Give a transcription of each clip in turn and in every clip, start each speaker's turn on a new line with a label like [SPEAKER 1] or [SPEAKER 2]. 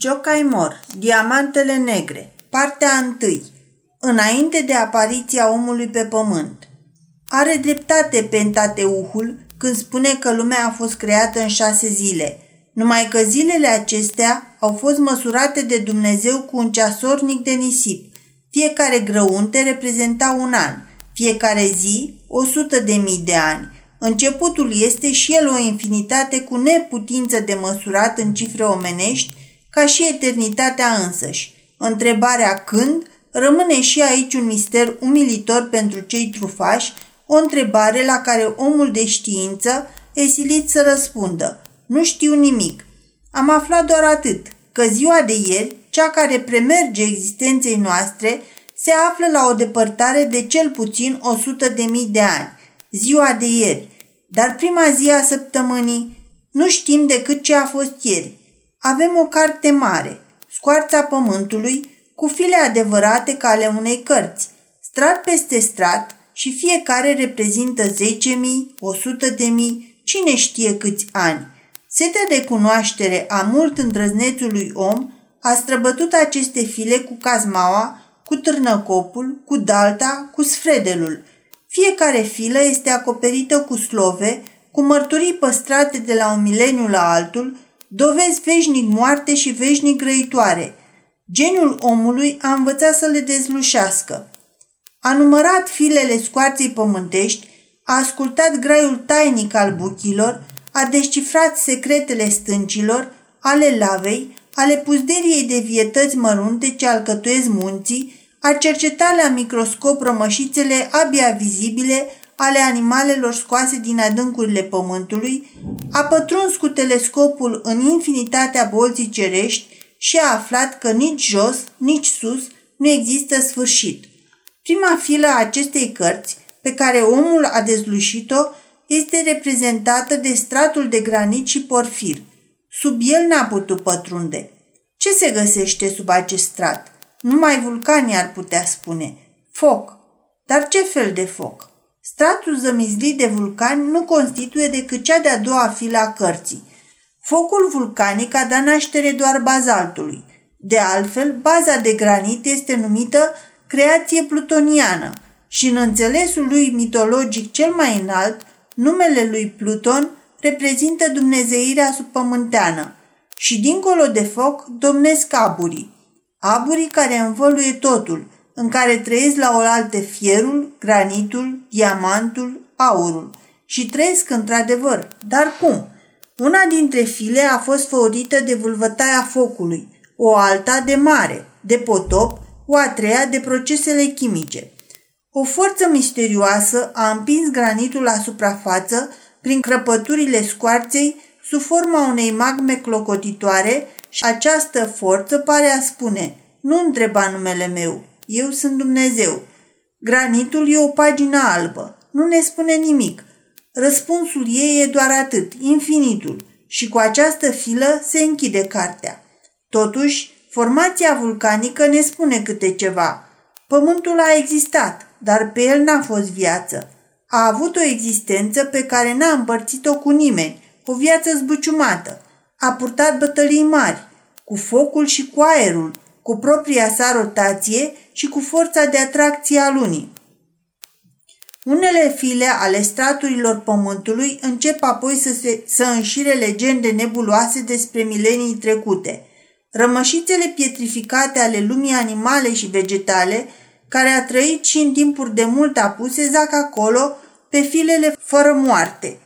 [SPEAKER 1] Jocaimor, Diamantele Negre, partea 1 Înainte de apariția omului pe pământ Are dreptate Pentateuhul când spune că lumea a fost creată în șase zile, numai că zilele acestea au fost măsurate de Dumnezeu cu un ceasornic de nisip. Fiecare grăunte reprezenta un an, fiecare zi o sută de mii de ani. Începutul este și el o infinitate cu neputință de măsurat în cifre omenești, ca și eternitatea însăși. Întrebarea când rămâne și aici un mister umilitor pentru cei trufași, o întrebare la care omul de știință e silit să răspundă. Nu știu nimic. Am aflat doar atât, că ziua de ieri, cea care premerge existenței noastre, se află la o depărtare de cel puțin 100 de mii de ani. Ziua de ieri. Dar prima zi a săptămânii nu știm decât ce a fost ieri. Avem o carte mare, scoarța pământului, cu file adevărate ca ale unei cărți, strat peste strat și fiecare reprezintă 10.000, 100.000, cine știe câți ani. Setea de cunoaștere a mult îndrăznețului om a străbătut aceste file cu cazmaua, cu târnăcopul, cu dalta, cu sfredelul. Fiecare filă este acoperită cu slove, cu mărturii păstrate de la un mileniu la altul, dovezi veșnic moarte și veșnic grăitoare. Geniul omului a învățat să le dezlușească. A numărat filele scoarței pământești, a ascultat graiul tainic al buchilor, a descifrat secretele stâncilor, ale lavei, ale puzderiei de vietăți mărunte ce alcătuiesc munții, a cercetat la microscop rămășițele abia vizibile ale animalelor scoase din adâncurile pământului, a pătruns cu telescopul în infinitatea bolții cerești și a aflat că nici jos, nici sus nu există sfârșit. Prima filă a acestei cărți, pe care omul a dezlușit-o, este reprezentată de stratul de granit și porfir. Sub el n-a putut pătrunde. Ce se găsește sub acest strat? Numai vulcanii ar putea spune. Foc. Dar ce fel de foc? Stratul zămizlit de vulcani nu constituie decât cea de-a doua filă a cărții. Focul vulcanic a dat naștere doar bazaltului. De altfel, baza de granit este numită creație plutoniană și în înțelesul lui mitologic cel mai înalt, numele lui Pluton reprezintă dumnezeirea subpământeană și dincolo de foc domnesc aburii. Aburii care învăluie totul, în care trăiesc la oaltă fierul, granitul, diamantul, aurul. Și trăiesc într-adevăr. Dar cum? Una dintre file a fost făurită de vâlvătaia focului, o alta de mare, de potop, o a treia de procesele chimice. O forță misterioasă a împins granitul la suprafață prin crăpăturile scoarței sub forma unei magme clocotitoare și această forță pare a spune, nu întreba numele meu, eu sunt Dumnezeu. Granitul e o pagină albă. Nu ne spune nimic. Răspunsul ei e doar atât, infinitul. Și cu această filă se închide cartea. Totuși, formația vulcanică ne spune câte ceva. Pământul a existat, dar pe el n-a fost viață. A avut o existență pe care n-a împărțit-o cu nimeni, o viață zbuciumată. A purtat bătălii mari, cu focul și cu aerul, cu propria sa rotație și cu forța de atracție a lunii. Unele file ale straturilor pământului încep apoi să, se, să înșire legende nebuloase despre milenii trecute. Rămășițele pietrificate ale lumii animale și vegetale, care a trăit și în timpuri de mult apuse, zac acolo pe filele fără moarte.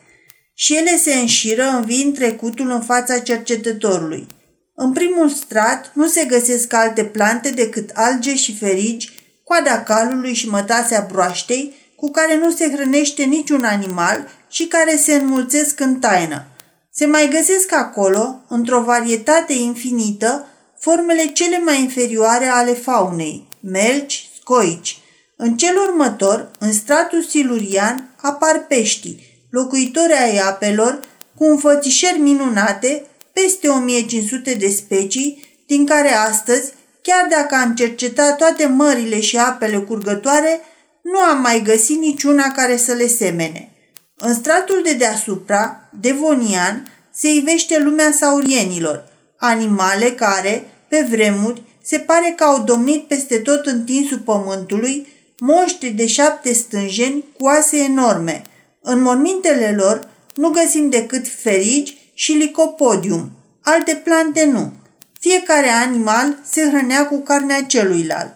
[SPEAKER 1] Și ele se înșiră învind trecutul în fața cercetătorului – în primul strat nu se găsesc alte plante decât alge și ferigi, coada calului și mătasea broaștei, cu care nu se hrănește niciun animal și care se înmulțesc în taină. Se mai găsesc acolo, într-o varietate infinită, formele cele mai inferioare ale faunei, melci, scoici. În cel următor, în stratul silurian, apar peștii, locuitori ai apelor, cu înfățișări minunate, peste 1500 de specii, din care astăzi, chiar dacă am cercetat toate mările și apele curgătoare, nu am mai găsit niciuna care să le semene. În stratul de deasupra, devonian, se ivește lumea saurienilor, animale care, pe vremuri, se pare că au domnit peste tot întinsul pământului, moștri de șapte stânjeni cu oase enorme. În mormintele lor nu găsim decât ferigi și licopodium, alte plante nu. Fiecare animal se hrănea cu carnea celuilalt.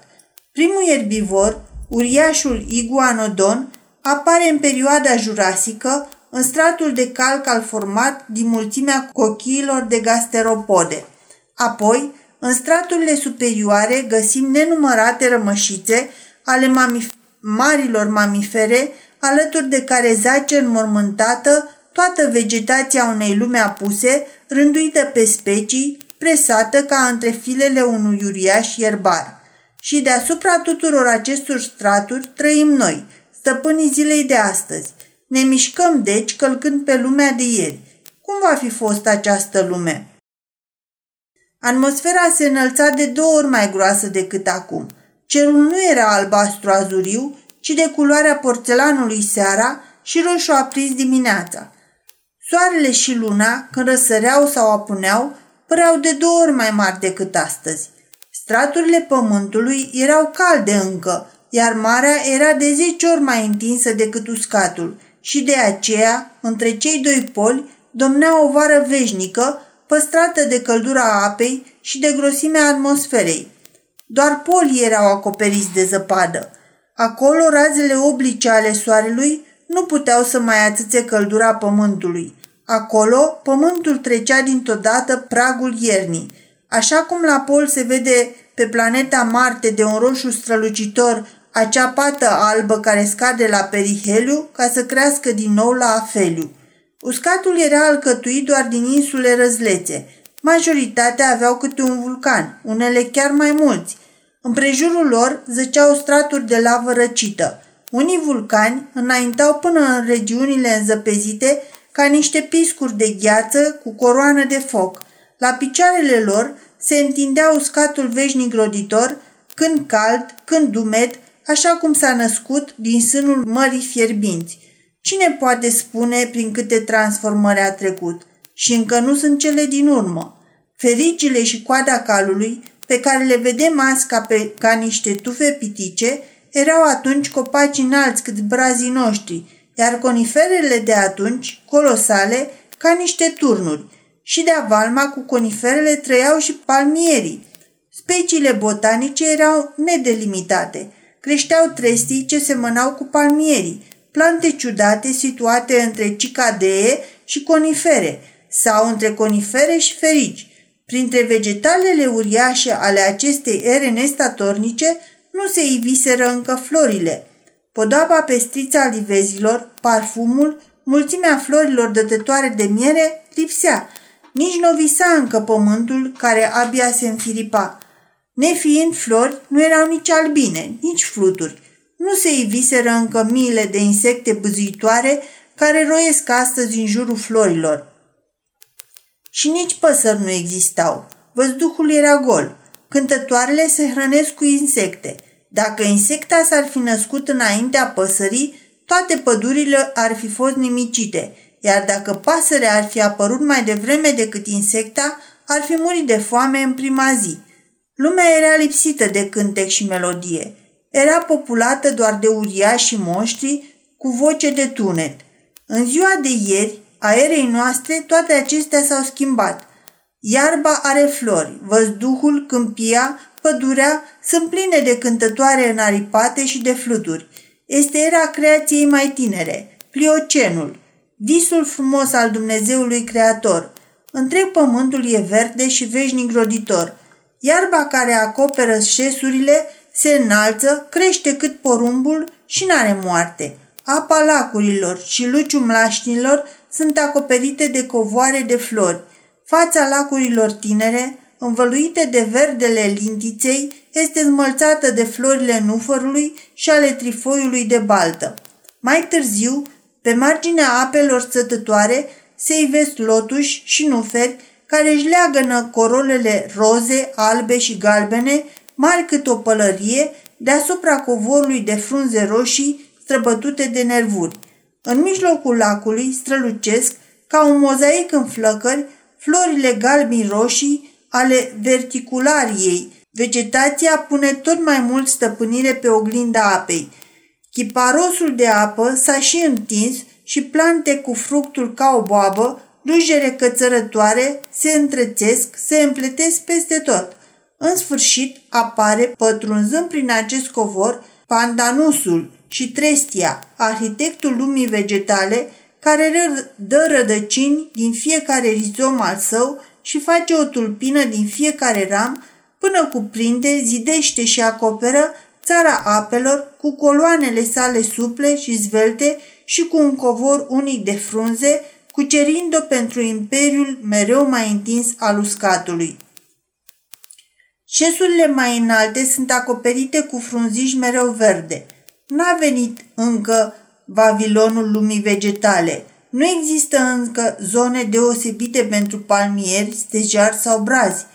[SPEAKER 1] Primul erbivor, uriașul iguanodon, apare în perioada jurasică în stratul de calc format din mulțimea cochiilor de gasteropode. Apoi, în straturile superioare găsim nenumărate rămășițe ale mamif- marilor mamifere, alături de care zace înmormântată toată vegetația unei lume apuse, rânduită pe specii, presată ca între filele unui uriaș ierbar. Și deasupra tuturor acestor straturi trăim noi, stăpânii zilei de astăzi. Ne mișcăm, deci, călcând pe lumea de ieri. Cum va fi fost această lume? Atmosfera se înălța de două ori mai groasă decât acum. Cerul nu era albastru azuriu, ci de culoarea porțelanului seara și roșu aprins dimineața. Soarele și luna, când răsăreau sau apuneau, păreau de două ori mai mari decât astăzi. Straturile pământului erau calde încă, iar marea era de zece ori mai întinsă decât uscatul și de aceea, între cei doi poli, domnea o vară veșnică, păstrată de căldura apei și de grosimea atmosferei. Doar polii erau acoperiți de zăpadă. Acolo razele oblice ale soarelui nu puteau să mai atâțe căldura pământului. Acolo, pământul trecea dintr-o dată pragul iernii. Așa cum la pol se vede pe planeta Marte de un roșu strălucitor acea pată albă care scade la periheliu ca să crească din nou la afeliu. Uscatul era alcătuit doar din insule răzlețe. Majoritatea aveau câte un vulcan, unele chiar mai mulți. În prejurul lor zăceau straturi de lavă răcită. Unii vulcani înaintau până în regiunile înzăpezite ca niște piscuri de gheață cu coroană de foc. La picioarele lor se întindea uscatul veșnic roditor, când cald, când umed, așa cum s-a născut din sânul mării fierbinți. Cine poate spune prin câte transformări a trecut? Și încă nu sunt cele din urmă. Fericile și coada calului, pe care le vedem azi ca, pe, ca niște tufe pitice, erau atunci copaci înalți cât brazii noștri, iar coniferele de atunci, colosale, ca niște turnuri. Și de avalma cu coniferele trăiau și palmierii. Speciile botanice erau nedelimitate. Creșteau trestii ce semănau cu palmierii, plante ciudate situate între cicadee și conifere sau între conifere și ferici. Printre vegetalele uriașe ale acestei ere nestatornice nu se iviseră încă florile. Podoaba pestriță a livezilor, parfumul, mulțimea florilor dătătoare de miere lipsea. Nici nu visa încă pământul care abia se înfiripa. Nefiind flori, nu erau nici albine, nici fluturi. Nu se iviseră încă miile de insecte băzuitoare care roiesc astăzi în jurul florilor. Și nici păsări nu existau. Văzduhul era gol. Cântătoarele se hrănesc cu insecte. Dacă insecta s-ar fi născut înaintea păsării, toate pădurile ar fi fost nimicite, iar dacă pasărea ar fi apărut mai devreme decât insecta, ar fi murit de foame în prima zi. Lumea era lipsită de cântec și melodie. Era populată doar de uriași și monștri cu voce de tunet. În ziua de ieri, aerei noastre, toate acestea s-au schimbat. Iarba are flori, văzduhul, câmpia, pădurea sunt pline de cântătoare înaripate și de fluturi. Este era creației mai tinere, pliocenul, visul frumos al Dumnezeului Creator. Întreg pământul e verde și veșnic roditor. Iarba care acoperă șesurile se înalță, crește cât porumbul și n-are moarte. Apa lacurilor și luciul mlașnilor sunt acoperite de covoare de flori. Fața lacurilor tinere, învăluite de verdele lintiței, este zmălțată de florile nufărului și ale trifoiului de baltă. Mai târziu, pe marginea apelor sătătoare, se ivesc lotuși și nuferi care își leagănă corolele roze, albe și galbene, mari cât o pălărie, deasupra covorului de frunze roșii străbătute de nervuri. În mijlocul lacului strălucesc, ca un mozaic în flăcări, florile galbi roșii, ale verticulariei. Vegetația pune tot mai mult stăpânire pe oglinda apei. Chiparosul de apă s-a și întins și plante cu fructul ca o boabă, rujere cățărătoare, se întrețesc, se împletesc peste tot. În sfârșit apare, pătrunzând prin acest covor, pandanusul și trestia, arhitectul lumii vegetale, care dă rădăcini din fiecare rizom al său și face o tulpină din fiecare ram până cuprinde, zidește și acoperă țara apelor cu coloanele sale suple și zvelte și cu un covor unic de frunze, cucerind-o pentru imperiul mereu mai întins al uscatului. Șesurile mai înalte sunt acoperite cu frunziși mereu verde. N-a venit încă Babilonul lumii vegetale. Nu există încă zone deosebite pentru palmieri, stejari sau brazi.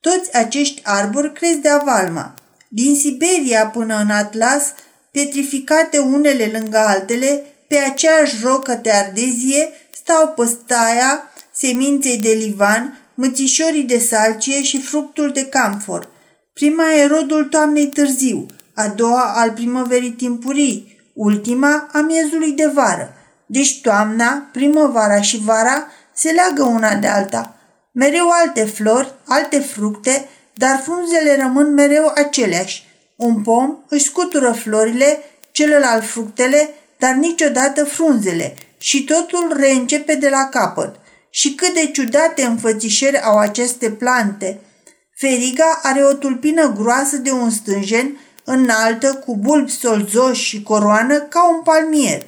[SPEAKER 1] Toți acești arbori cresc de avalma. Din Siberia până în Atlas, petrificate unele lângă altele, pe aceeași rocă de ardezie, stau păstaia, seminței de livan, mățișorii de salcie și fructul de camfor. Prima e rodul toamnei târziu, a doua al primăverii timpurii, ultima a miezului de vară. Deci toamna, primăvara și vara se leagă una de alta. Mereu alte flori, alte fructe, dar frunzele rămân mereu aceleași. Un pom își scutură florile, celălalt fructele, dar niciodată frunzele și totul reîncepe de la capăt. Și cât de ciudate înfățișări au aceste plante. Feriga are o tulpină groasă de un stânjen, înaltă, cu bulbi solzoși și coroană ca un palmier.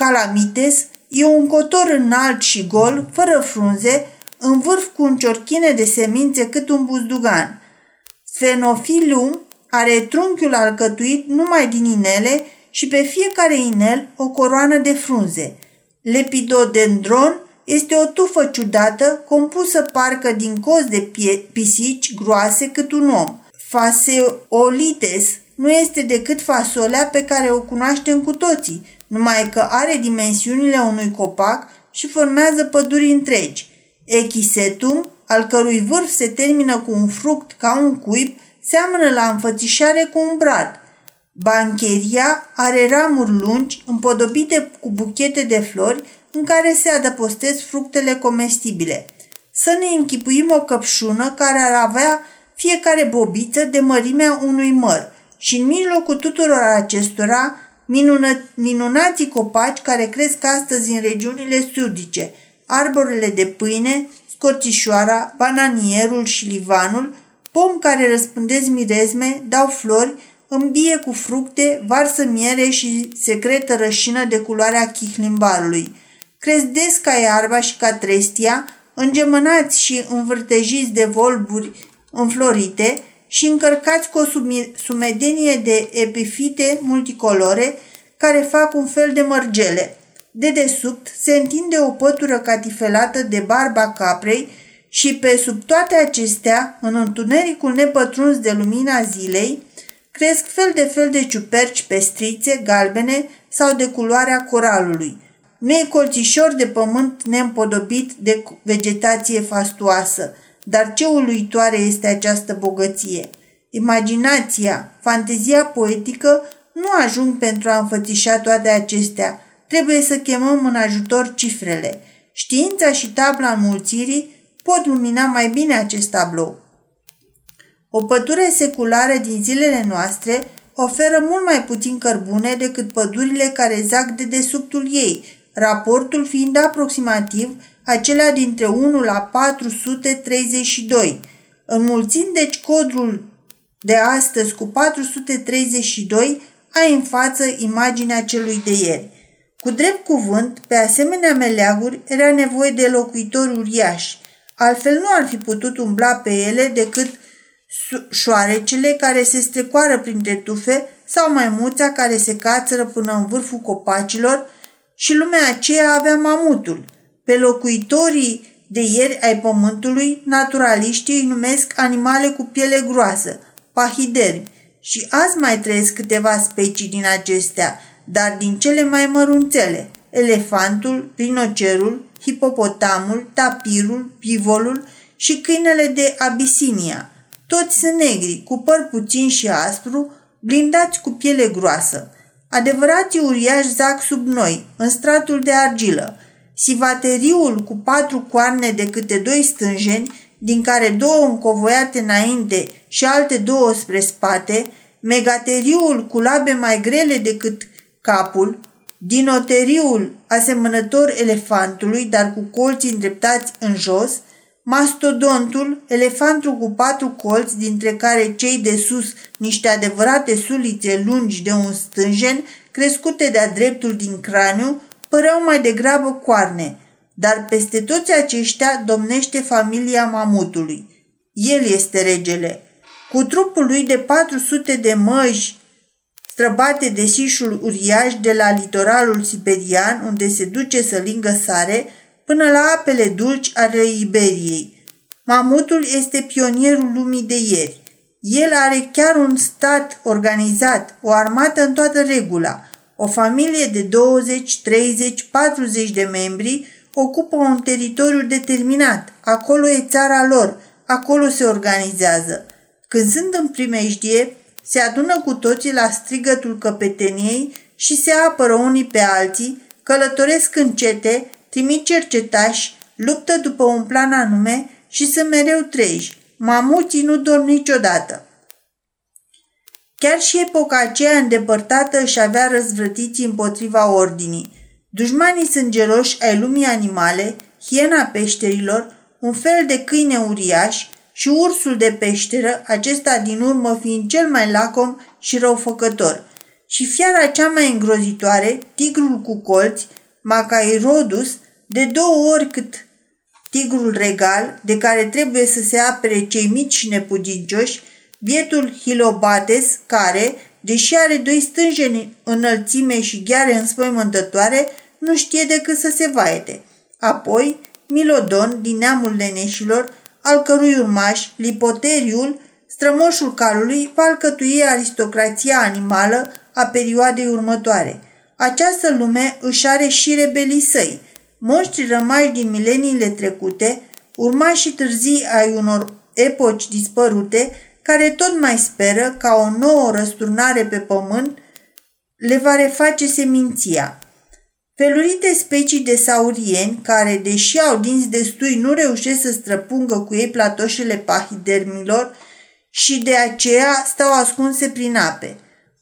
[SPEAKER 1] Calamites e un cotor înalt și gol, fără frunze, în vârf cu un ciorchine de semințe cât un buzdugan. Phenophyllum are trunchiul alcătuit numai din inele și pe fiecare inel o coroană de frunze. Lepidodendron este o tufă ciudată, compusă parcă din cozi de pie- pisici groase cât un om. Faseolites nu este decât fasolea pe care o cunoaștem cu toții, numai că are dimensiunile unui copac și formează păduri întregi. Echisetum, al cărui vârf se termină cu un fruct ca un cuib, seamănă la înfățișare cu un brad. Bancheria are ramuri lungi, împodobite cu buchete de flori, în care se adăpostesc fructele comestibile. Să ne închipuim o căpșună care ar avea fiecare bobiță de mărimea unui măr și în mijlocul tuturor acestora minună, minunații copaci care cresc astăzi în regiunile sudice, arborele de pâine, scorțișoara, bananierul și livanul, pom care răspândesc mirezme, dau flori, îmbie cu fructe, varsă miere și secretă rășină de culoarea chihlimbarului. Cresc ca iarba și ca trestia, îngemânați și învârtejiți de volburi înflorite și încărcați cu o sumedenie de epifite multicolore care fac un fel de mărgele. De desubt se întinde o pătură catifelată de barba caprei și pe sub toate acestea, în întunericul nepătruns de lumina zilei, cresc fel de fel de ciuperci pestrițe, galbene sau de culoarea coralului. Nu e colțișor de pământ neîmpodobit de vegetație fastuoasă, dar ce uluitoare este această bogăție! Imaginația, fantezia poetică nu ajung pentru a înfățișa toate acestea. Trebuie să chemăm în ajutor cifrele. Știința și tabla înmulțirii pot lumina mai bine acest tablou. O pădure seculară din zilele noastre oferă mult mai puțin cărbune decât pădurile care zac de desubtul ei, raportul fiind aproximativ acela dintre 1 la 432. Înmulțind deci codul de astăzi cu 432, ai în față imaginea celui de ieri. Cu drept cuvânt, pe asemenea meleaguri era nevoie de locuitori uriași, altfel nu ar fi putut umbla pe ele decât șoarecele care se strecoară printre tufe sau maimuța care se cațără până în vârful copacilor și lumea aceea avea mamutul. Pe locuitorii de ieri ai pământului, naturaliștii îi numesc animale cu piele groasă, pahidermi, și azi mai trăiesc câteva specii din acestea, dar din cele mai mărunțele, elefantul, rinocerul, hipopotamul, tapirul, pivolul și câinele de Abisinia. Toți sunt negri, cu păr puțin și aspru, blindați cu piele groasă. Adevărații uriași zac sub noi, în stratul de argilă. Sivateriul cu patru coarne de câte doi stânjeni, din care două încovoiate înainte și alte două spre spate, megateriul cu labe mai grele decât capul, dinoteriul asemănător elefantului, dar cu colții îndreptați în jos, mastodontul, elefantul cu patru colți, dintre care cei de sus niște adevărate sulițe lungi de un stânjen, crescute de-a dreptul din craniu, păreau mai degrabă coarne, dar peste toți aceștia domnește familia mamutului. El este regele. Cu trupul lui de 400 de măji străbate de sișul uriaș de la litoralul siberian, unde se duce să lingă sare, până la apele dulci ale Iberiei. Mamutul este pionierul lumii de ieri. El are chiar un stat organizat, o armată în toată regula. O familie de 20, 30, 40 de membri ocupă un teritoriu determinat. Acolo e țara lor, acolo se organizează. Când sunt în primejdie, se adună cu toții la strigătul căpeteniei și se apără unii pe alții, călătoresc în cete, trimit cercetași, luptă după un plan anume și sunt mereu treji. Mamuții nu dorm niciodată. Chiar și epoca aceea îndepărtată își avea răzvrătiții împotriva ordinii. Dușmanii sângeroși ai lumii animale, hiena peșterilor, un fel de câine uriaș și ursul de peșteră, acesta din urmă fiind cel mai lacom și răufăcător, și fiara cea mai îngrozitoare, tigrul cu colți, Macairodus, de două ori cât tigrul regal, de care trebuie să se apere cei mici și nepugincioși, bietul Hilobates, care, deși are doi stânjeni înălțime și gheare înspăimântătoare, nu știe decât să se vaete. Apoi, Milodon, din neamul leneșilor, al cărui urmaș, Lipoteriul, strămoșul calului, va alcătui aristocrația animală a perioadei următoare – această lume își are și rebelii săi, monștri rămași din mileniile trecute, urmașii târzii ai unor epoci dispărute, care tot mai speră ca o nouă răsturnare pe pământ le va reface seminția. Felurite specii de saurieni, care, deși au dinți destui, nu reușesc să străpungă cu ei platoșele pahidermilor și de aceea stau ascunse prin ape.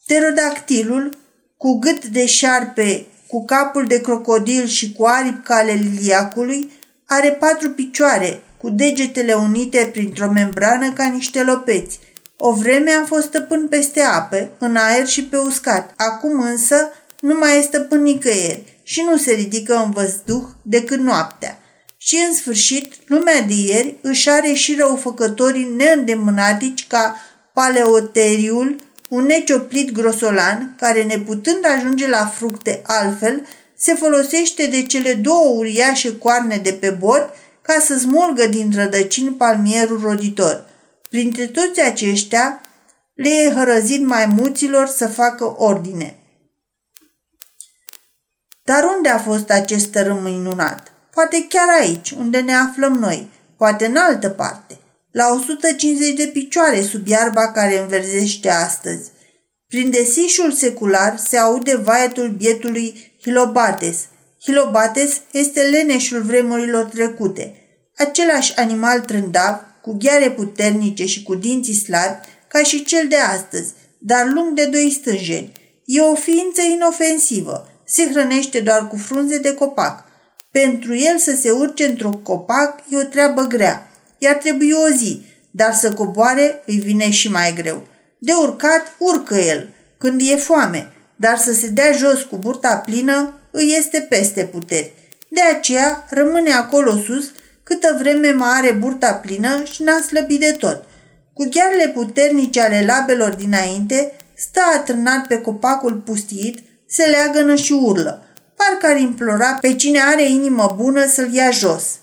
[SPEAKER 1] Pterodactilul, cu gât de șarpe, cu capul de crocodil și cu aripi cale liliacului, are patru picioare, cu degetele unite printr-o membrană ca niște lopeți. O vreme a fost stăpân peste ape, în aer și pe uscat. Acum însă nu mai este stăpân nicăieri și nu se ridică în văzduh decât noaptea. Și în sfârșit, lumea de ieri își are și răufăcătorii neîndemânatici ca paleoteriul, un necioplit grosolan, care neputând ajunge la fructe altfel, se folosește de cele două uriașe coarne de pe bord ca să smulgă din rădăcini palmierul roditor. Printre toți aceștia, le e hărăzit maimuților să facă ordine. Dar unde a fost acest tărâm minunat? Poate chiar aici, unde ne aflăm noi, poate în altă parte – la 150 de picioare sub iarba care înverzește astăzi. Prin desișul secular se aude vaietul bietului Hilobates. Hilobates este leneșul vremurilor trecute, același animal trândav, cu gheare puternice și cu dinții slabi, ca și cel de astăzi, dar lung de doi stânjeni. E o ființă inofensivă, se hrănește doar cu frunze de copac. Pentru el să se urce într-un copac e o treabă grea i-ar trebui o zi, dar să coboare îi vine și mai greu. De urcat, urcă el, când e foame, dar să se dea jos cu burta plină îi este peste puteri. De aceea rămâne acolo sus câtă vreme mai are burta plină și n-a slăbit de tot. Cu ghearele puternice ale labelor dinainte, stă atârnat pe copacul pustit, se leagănă și urlă. Parcă ar implora pe cine are inimă bună să-l ia jos –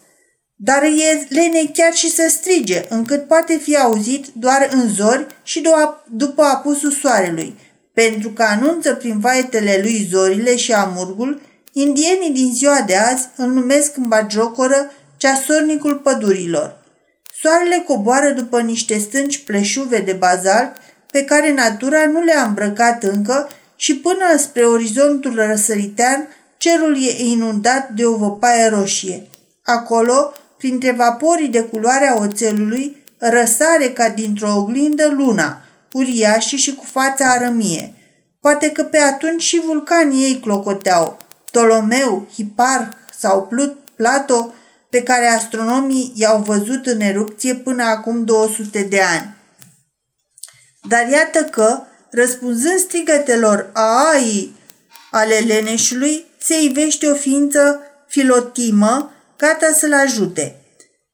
[SPEAKER 1] dar e lene chiar și să strige, încât poate fi auzit doar în zori și după apusul soarelui, pentru că anunță prin vaetele lui zorile și amurgul, indienii din ziua de azi îl numesc în bagiocoră ceasornicul pădurilor. Soarele coboară după niște stânci pleșuve de bazalt pe care natura nu le-a îmbrăcat încă și până spre orizontul răsăritean, cerul e inundat de o văpaie roșie. Acolo, printre vaporii de culoarea oțelului, răsare ca dintr-o oglindă luna, uriașă și cu fața arămie. Poate că pe atunci și vulcanii ei clocoteau. Ptolomeu, Hipar sau Plut, Plato, pe care astronomii i-au văzut în erupție până acum 200 de ani. Dar iată că, răspunzând strigătelor ai ale leneșului, se ivește o ființă filotimă, gata să-l ajute.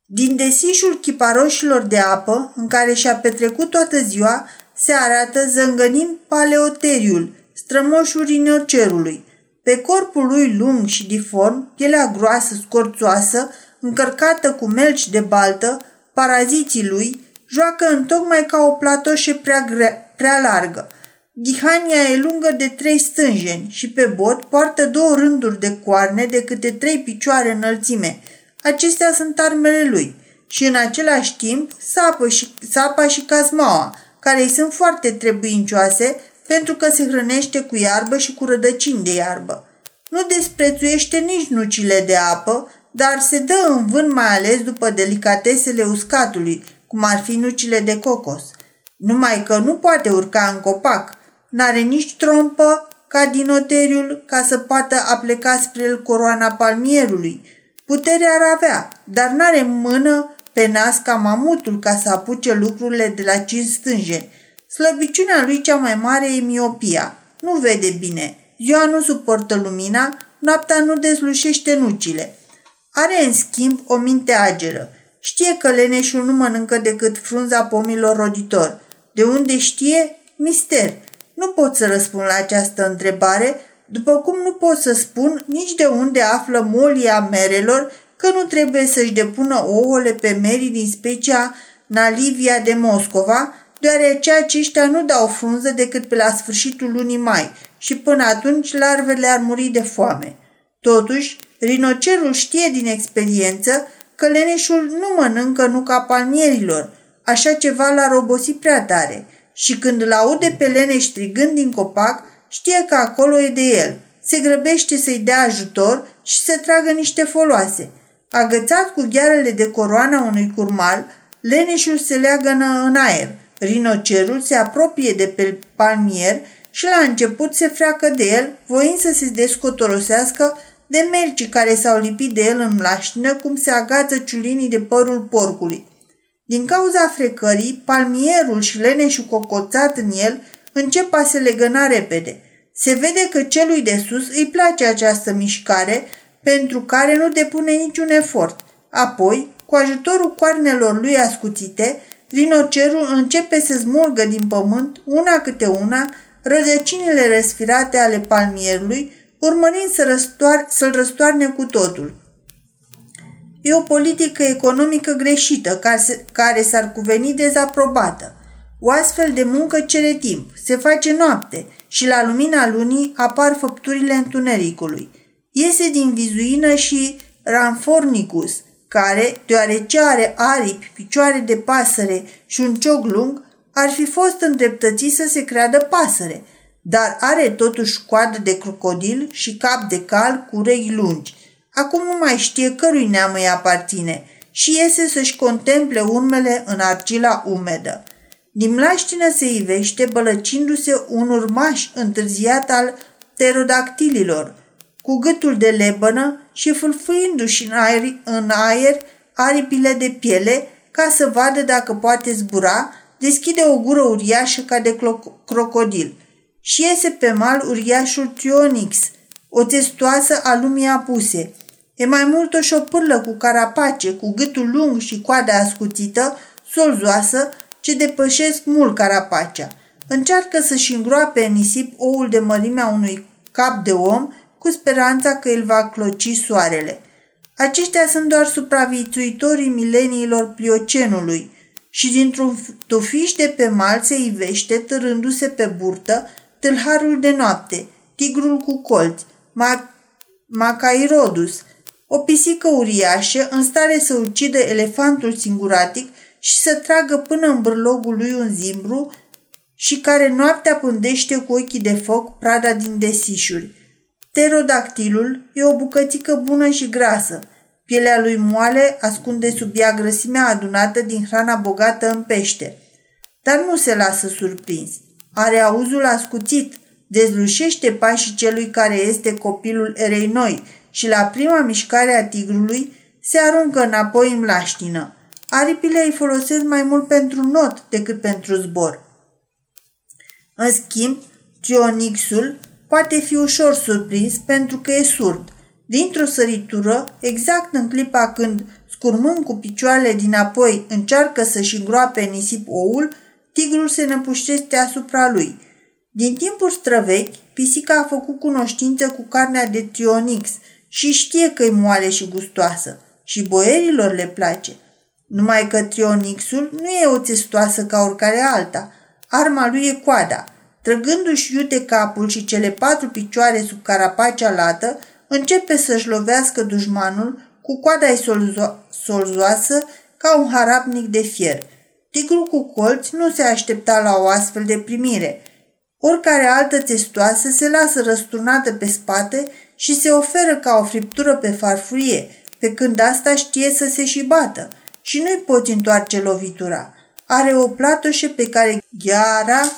[SPEAKER 1] Din desișul chiparoșilor de apă, în care și-a petrecut toată ziua, se arată zângănind paleoteriul, strămoșul rinocerului. Pe corpul lui lung și diform, pielea groasă, scorțoasă, încărcată cu melci de baltă, paraziții lui, joacă întocmai ca o platoșe prea, grea, prea largă. Ghihania e lungă de trei stânjeni și pe bot poartă două rânduri de coarne de câte trei picioare înălțime. Acestea sunt armele lui. Și în același timp sapă și, sapa și cazmaua, care îi sunt foarte trebuincioase pentru că se hrănește cu iarbă și cu rădăcini de iarbă. Nu desprețuiește nici nucile de apă, dar se dă în vânt mai ales după delicatesele uscatului, cum ar fi nucile de cocos. Numai că nu poate urca în copac, n-are nici trompă ca dinoteriul ca să poată apleca spre el coroana palmierului. Putere ar avea, dar n-are mână pe nas ca mamutul ca să apuce lucrurile de la cinci stânjeni. Slăbiciunea lui cea mai mare e miopia. Nu vede bine. Ziua nu suportă lumina, noaptea nu dezlușește nucile. Are, în schimb, o minte ageră. Știe că leneșul nu mănâncă decât frunza pomilor roditor. De unde știe? Mister. Nu pot să răspund la această întrebare, după cum nu pot să spun nici de unde află molia merelor că nu trebuie să-și depună ouăle pe merii din specia Nalivia de Moscova, deoarece aceștia nu dau frunză decât pe la sfârșitul lunii mai și până atunci larvele ar muri de foame. Totuși, rinocerul știe din experiență că leneșul nu mănâncă nuca palmierilor, așa ceva l-ar obosi prea tare și când îl aude pe leneș strigând din copac, știe că acolo e de el. Se grăbește să-i dea ajutor și să tragă niște foloase. Agățat cu ghearele de coroana unui curmal, leneșul se leagă în aer. Rinocerul se apropie de pe palmier și la început se freacă de el, voind să se descotorosească de merci care s-au lipit de el în laștină cum se agață ciulinii de părul porcului. Din cauza frecării, palmierul și leneșul cocoțat în el încep a se legăna repede. Se vede că celui de sus îi place această mișcare, pentru care nu depune niciun efort. Apoi, cu ajutorul coarnelor lui ascuțite, rinocerul începe să smulgă din pământ, una câte una, rădăcinile răsfirate ale palmierului, urmărind să răstoar, să-l răstoarne cu totul. E o politică economică greșită care s-ar cuveni dezaprobată. O astfel de muncă cere timp, se face noapte și la lumina lunii apar făpturile întunericului. Iese din vizuină și Ranfornicus, care, deoarece are aripi, picioare de pasăre și un cioc lung, ar fi fost îndreptățit să se creadă pasăre, dar are totuși coadă de crocodil și cap de cal cu urechi lungi. Acum nu mai știe cărui neam îi aparține și iese să-și contemple urmele în argila umedă. Din mlaștină se ivește bălăcindu-se un urmaș întârziat al pterodactililor, cu gâtul de lebănă și fâlfâindu-și în aer, în aer aripile de piele ca să vadă dacă poate zbura, deschide o gură uriașă ca de crocodil și iese pe mal uriașul Trionix, o testoasă a lumii apuse. E mai mult o șopârlă cu carapace, cu gâtul lung și coada ascuțită, solzoasă, ce depășesc mult carapacea. Încearcă să-și îngroape în nisip oul de mărimea unui cap de om cu speranța că îl va cloci soarele. Aceștia sunt doar supraviețuitorii mileniilor pliocenului și dintr-un tufiș de pe mal se ivește, târându-se pe burtă, tâlharul de noapte, tigrul cu colți, Macairodus, O pisică uriașă în stare să ucidă elefantul singuratic și să tragă până în bârlogul lui un zimbru și care noaptea pândește cu ochii de foc prada din desișuri. Pterodactilul e o bucățică bună și grasă. Pielea lui moale ascunde sub ea grăsimea adunată din hrana bogată în pește. Dar nu se lasă surprins. Are auzul ascuțit, dezlușește pașii celui care este copilul erei noi și la prima mișcare a tigrului se aruncă înapoi în mlaștină. Aripile îi folosesc mai mult pentru not decât pentru zbor. În schimb, Trionixul poate fi ușor surprins pentru că e surd. Dintr-o săritură, exact în clipa când, scurmând cu picioarele dinapoi, încearcă să-și îngroape nisip oul, tigrul se năpuștește asupra lui. Din timpuri străvechi, pisica a făcut cunoștință cu carnea de trionix și știe că e moale și gustoasă și boierilor le place. Numai că trionixul nu e o testoasă ca oricare alta. Arma lui e coada. Trăgându-și iute capul și cele patru picioare sub carapacea lată, începe să-și lovească dușmanul cu coada ei solzoasă ca un harapnic de fier. Tigrul cu colți nu se aștepta la o astfel de primire. Oricare altă testoasă se lasă răsturnată pe spate și se oferă ca o friptură pe farfurie, pe când asta știe să se și bată și nu-i poți întoarce lovitura. Are o platoșe pe care gheara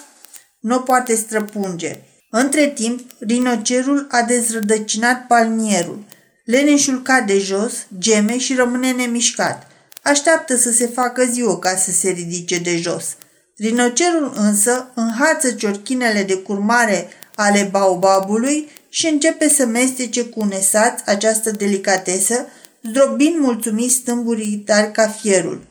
[SPEAKER 1] nu poate străpunge. Între timp, rinocerul a dezrădăcinat palmierul. Leneșul cade jos, geme și rămâne nemișcat. Așteaptă să se facă ziua ca să se ridice de jos. Rinocerul însă înhață ciorchinele de curmare ale baobabului și începe să mestece cu unesaț această delicatesă, zdrobind mulțumit stâmburii tari ca fierul.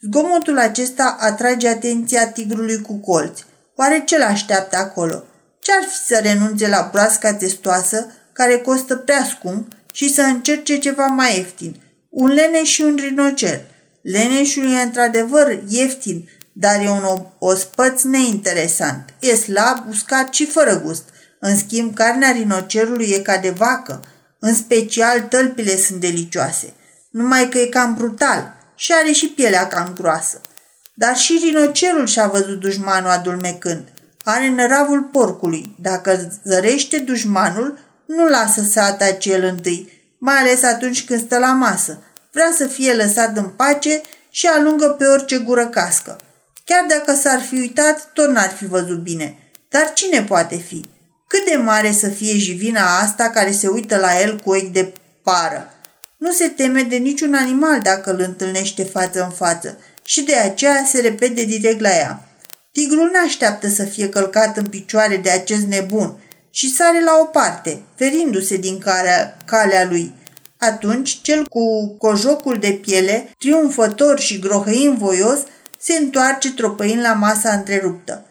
[SPEAKER 1] Zgomotul acesta atrage atenția tigrului cu colți. Oare ce l-așteaptă acolo? Ce-ar fi să renunțe la broasca testoasă, care costă prea scump, și să încerce ceva mai ieftin? Un lene și un rinocer. Leneșul e într-adevăr ieftin, dar e un ospăț neinteresant. E slab, uscat și fără gust. În schimb, carnea rinocerului e ca de vacă. În special, tălpile sunt delicioase. Numai că e cam brutal și are și pielea cam groasă. Dar și rinocerul și-a văzut dușmanul adulmecând. Are năravul porcului. Dacă zărește dușmanul, nu lasă să atace el întâi, mai ales atunci când stă la masă. Vrea să fie lăsat în pace și alungă pe orice gură cască. Chiar dacă s-ar fi uitat, tot n-ar fi văzut bine. Dar cine poate fi? Cât de mare să fie jivina asta care se uită la el cu ochi de pară? Nu se teme de niciun animal dacă îl întâlnește față în față și de aceea se repede direct la ea. Tigrul nu așteaptă să fie călcat în picioare de acest nebun și sare la o parte, ferindu-se din calea, calea lui. Atunci, cel cu cojocul de piele, triumfător și grohăind voios, se întoarce tropăind la masa întreruptă.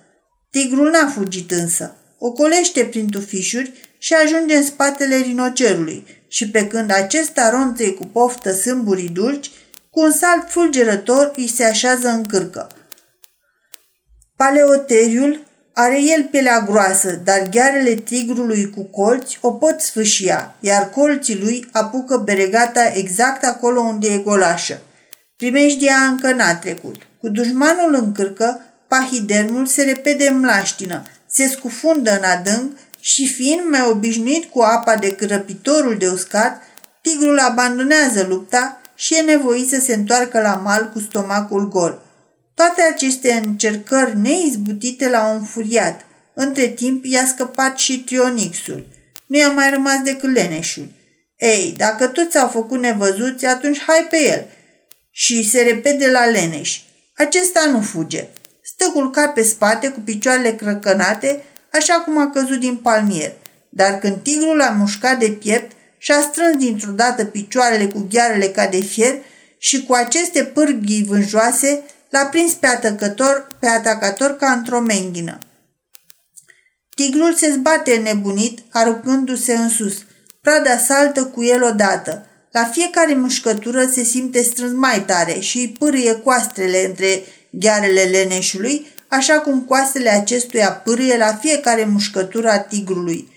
[SPEAKER 1] Tigrul n-a fugit însă. Ocolește prin tufișuri și ajunge în spatele rinocerului și pe când acesta ronțe cu poftă sâmburii dulci, cu un salt fulgerător îi se așează în cârcă. Paleoteriul are el pielea groasă, dar ghearele tigrului cu colți o pot sfâșia, iar colții lui apucă beregata exact acolo unde e golașă. Primejdia încă n-a trecut. Cu dușmanul în cârcă, pahidermul se repede în mlaștină, se scufundă în adânc și fiind mai obișnuit cu apa de crăpitorul de uscat, tigrul abandonează lupta și e nevoit să se întoarcă la mal cu stomacul gol. Toate aceste încercări neizbutite l-au înfuriat. Între timp i-a scăpat și trionixul. Nu i-a mai rămas decât leneșul. Ei, dacă toți au făcut nevăzuți, atunci hai pe el. Și se repede la leneș. Acesta nu fuge. Stă culcat pe spate cu picioarele crăcănate, așa cum a căzut din palmier. Dar când tigrul a mușcat de piept, și-a strâns dintr-o dată picioarele cu ghearele ca de fier și cu aceste pârghii vânjoase l-a prins pe, atacător, pe atacator ca într-o menghină. Tigrul se zbate nebunit, aruncându-se în sus. Prada saltă cu el odată. La fiecare mușcătură se simte strâns mai tare și îi pârâie coastrele între ghearele leneșului, așa cum coastele acestuia pârâie la fiecare mușcătură a tigrului.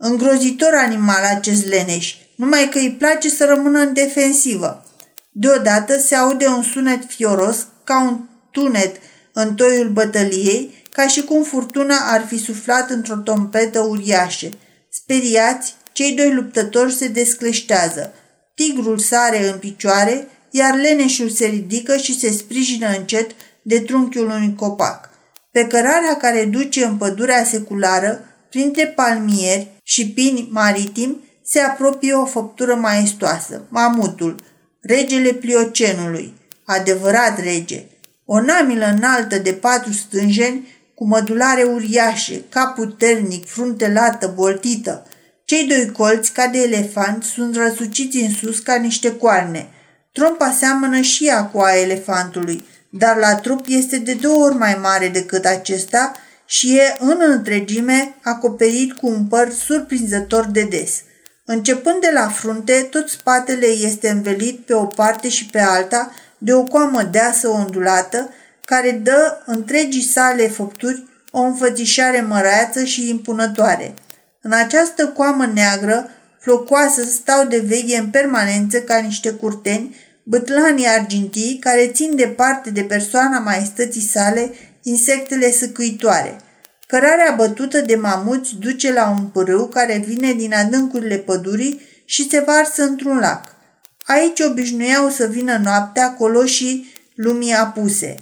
[SPEAKER 1] Îngrozitor animal acest leneș. numai că îi place să rămână în defensivă. Deodată se aude un sunet fioros, ca un tunet în toiul bătăliei, ca și cum furtuna ar fi suflat într-o trompetă uriașă. Speriați, cei doi luptători se descleștează. Tigrul sare în picioare, iar leneșul se ridică și se sprijină încet de trunchiul unui copac. Pe cărarea care duce în pădurea seculară, printre palmieri și pini maritim, se apropie o făptură maestoasă, mamutul, regele Pliocenului, adevărat rege, o namilă înaltă de patru stânjeni, cu mădulare uriașe, cap puternic, frunte lată, boltită. Cei doi colți, ca de elefant, sunt răsuciți în sus ca niște coarne. Trompa seamănă și ea cu a elefantului, dar la trup este de două ori mai mare decât acesta și e în întregime acoperit cu un păr surprinzător de des. Începând de la frunte, tot spatele este învelit pe o parte și pe alta de o coamă deasă ondulată, care dă întregii sale făpturi o înfățișare măreață și impunătoare. În această coamă neagră, flocoasă, stau de veche în permanență ca niște curteni, bătlanii argintii care țin departe de persoana maestății sale insectele săcuitoare. Cărarea bătută de mamuți duce la un pârâu care vine din adâncurile pădurii și se varsă într-un lac. Aici obișnuiau să vină noaptea coloșii lumii apuse.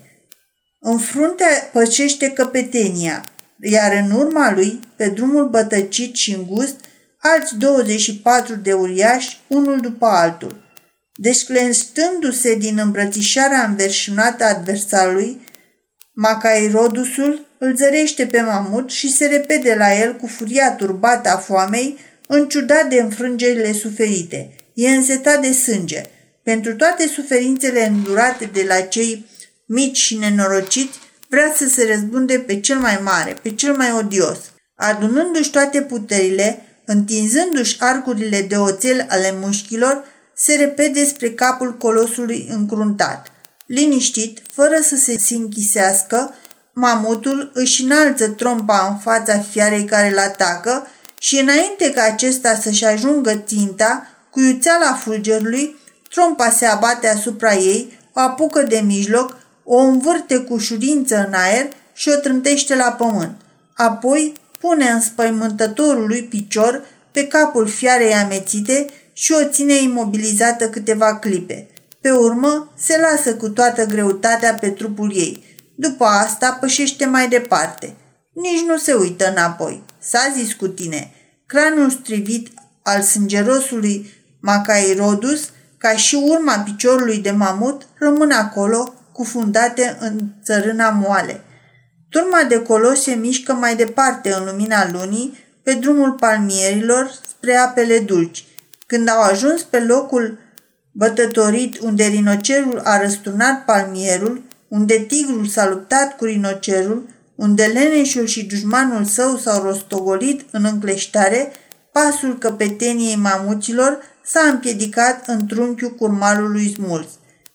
[SPEAKER 1] În frunte păcește căpetenia, iar în urma lui, pe drumul bătăcit și îngust, alți 24 de uriași, unul după altul. Desclenstându-se din îmbrățișarea înverșunată a adversarului, Macairodusul îl zărește pe mamut și se repede la el cu furia turbată a foamei, în ciuda de înfrângerile suferite. E însetat de sânge. Pentru toate suferințele îndurate de la cei mici și nenorociți, vrea să se răzbunde pe cel mai mare, pe cel mai odios. Adunându-și toate puterile, întinzându-și arcurile de oțel ale mușchilor, se repede spre capul colosului încruntat. Liniștit, fără să se închisească, mamutul își înalță trompa în fața fiarei care îl atacă și înainte ca acesta să-și ajungă ținta, cu iuțeala fulgerului, trompa se abate asupra ei, o apucă de mijloc, o învârte cu șurință în aer și o trântește la pământ. Apoi pune în spăimântătorul lui picior pe capul fiarei amețite și o ține imobilizată câteva clipe. Pe urmă, se lasă cu toată greutatea pe trupul ei. După asta, pășește mai departe. Nici nu se uită înapoi. S-a zis cu tine. Cranul strivit al sângerosului Macairodus, ca și urma piciorului de mamut, rămân acolo, cufundate în țărâna moale. Turma de colos se mișcă mai departe în lumina lunii, pe drumul palmierilor spre apele dulci. Când au ajuns pe locul bătătorit unde rinocerul a răsturnat palmierul, unde tigrul s-a luptat cu rinocerul, unde leneșul și dușmanul său s-au rostogolit în încleștare, pasul căpeteniei mamuților s-a împiedicat în trunchiul curmalului smuls.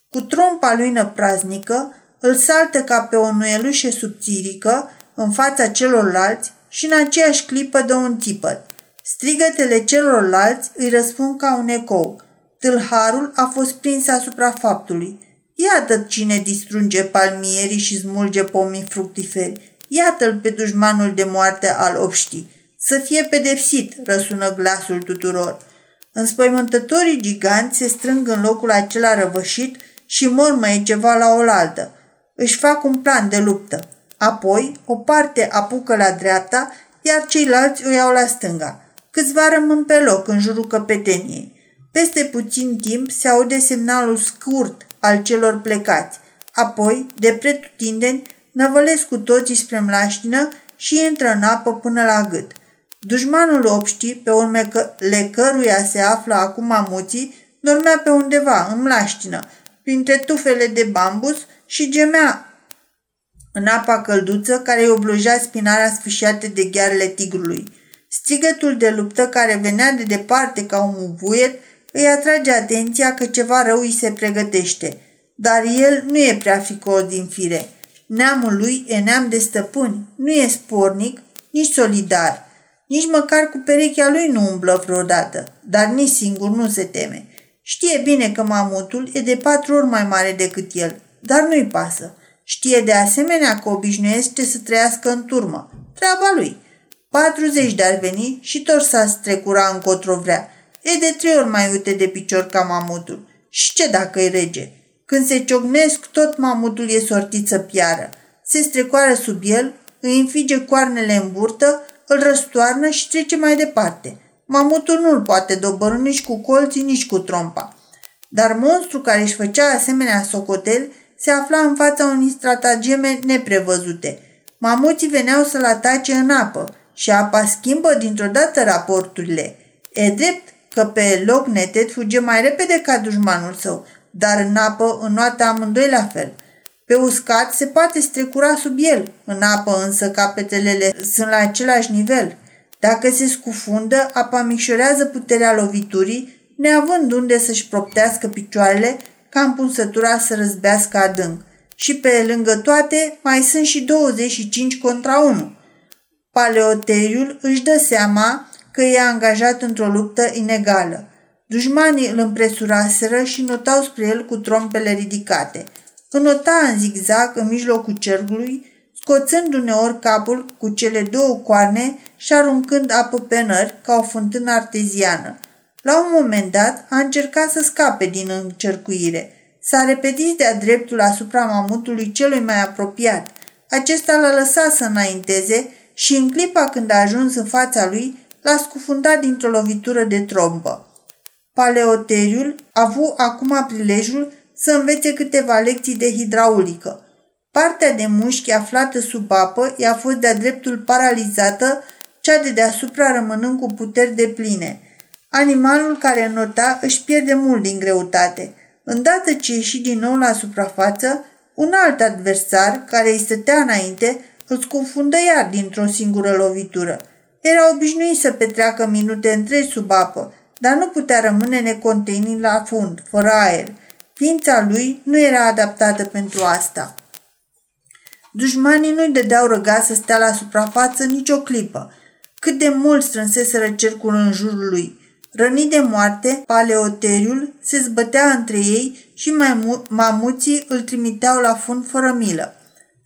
[SPEAKER 1] Cu trompa lui năpraznică, îl saltă ca pe o nuielușe subțirică în fața celorlalți și în aceeași clipă de un țipăt. Strigătele celorlalți îi răspund ca un ecou. Tâlharul a fost prins asupra faptului. Iată cine distrunge palmierii și smulge pomii fructiferi. Iată-l pe dușmanul de moarte al obștii. Să fie pedepsit, răsună glasul tuturor. Înspăimântătorii giganți se strâng în locul acela răvășit și mormăie ceva la oaltă. Își fac un plan de luptă. Apoi, o parte apucă la dreapta, iar ceilalți o iau la stânga. Câțiva rămân pe loc în jurul căpeteniei. Peste puțin timp se aude semnalul scurt al celor plecați. Apoi, de pretutindeni, năvălesc cu toții spre mlaștină și intră în apă până la gât. Dușmanul obștii, pe urmele căruia se află acum amuții, dormea pe undeva, în mlaștină, printre tufele de bambus și gemea în apa călduță care îi obloja spinarea sfâșiată de ghearele tigrului. Strigătul de luptă care venea de departe ca un vuiet îi atrage atenția că ceva rău îi se pregătește. Dar el nu e prea ficos din fire. Neamul lui e neam de stăpâni, nu e spornic, nici solidar. Nici măcar cu perechea lui nu umblă vreodată, dar nici singur nu se teme. Știe bine că mamutul e de patru ori mai mare decât el, dar nu-i pasă. Știe de asemenea că obișnuiește să trăiască în turmă. Treaba lui. 40 de-ar veni și tot s-a strecura încotro vrea. E de trei ori mai uite de picior ca mamutul. Și ce dacă e rege? Când se ciocnesc, tot mamutul e sortit să piară. Se strecoară sub el, îi înfige coarnele în burtă, îl răstoarnă și trece mai departe. Mamutul nu-l poate dobărâ nici cu colții, nici cu trompa. Dar monstru care își făcea asemenea socotel se afla în fața unui stratageme neprevăzute. Mamuții veneau să-l atace în apă și apa schimbă dintr-o dată raporturile. E drept că pe loc neted fuge mai repede ca dușmanul său, dar în apă înnoată amândoi la fel. Pe uscat se poate strecura sub el, în apă însă capetelele sunt la același nivel. Dacă se scufundă, apa micșorează puterea loviturii, neavând unde să-și proptească picioarele ca împunsătura să răzbească adânc. Și pe lângă toate mai sunt și 25 contra 1. Paleoteriul își dă seama că e angajat într-o luptă inegală. Dușmanii îl împresuraseră și notau spre el cu trompele ridicate. Înota în zigzag în mijlocul cercului, scoțând uneori capul cu cele două coarne și aruncând apă pe nări ca o fântână arteziană. La un moment dat a încercat să scape din încercuire. S-a repetit de-a dreptul asupra mamutului celui mai apropiat. Acesta l-a lăsat să înainteze și în clipa când a ajuns în fața lui, l-a scufundat dintr-o lovitură de trombă. Paleoteriul a avut acum prilejul să învețe câteva lecții de hidraulică. Partea de mușchi aflată sub apă i-a fost de-a dreptul paralizată, cea de deasupra rămânând cu puteri de pline. Animalul care nota își pierde mult din greutate. Îndată ce ieși din nou la suprafață, un alt adversar, care îi stătea înainte, îl scufundă iar dintr-o singură lovitură. Era obișnuit să petreacă minute întregi sub apă, dar nu putea rămâne necontenind la fund, fără aer. Ființa lui nu era adaptată pentru asta. Dușmanii nu-i dădeau răga să stea la suprafață nicio clipă. Cât de mult strânseseră cercul în jurul lui. Rănit de moarte, paleoteriul se zbătea între ei și mai mamuții îl trimiteau la fund fără milă.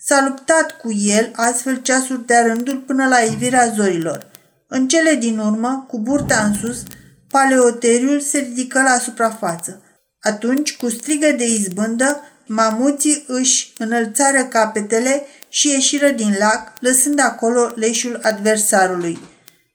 [SPEAKER 1] S-a luptat cu el astfel ceasuri de rândul până la ivirea zorilor. În cele din urmă, cu burta în sus, paleoteriul se ridică la suprafață. Atunci, cu strigă de izbândă, mamuții își înălțară capetele și ieșiră din lac, lăsând acolo leșul adversarului.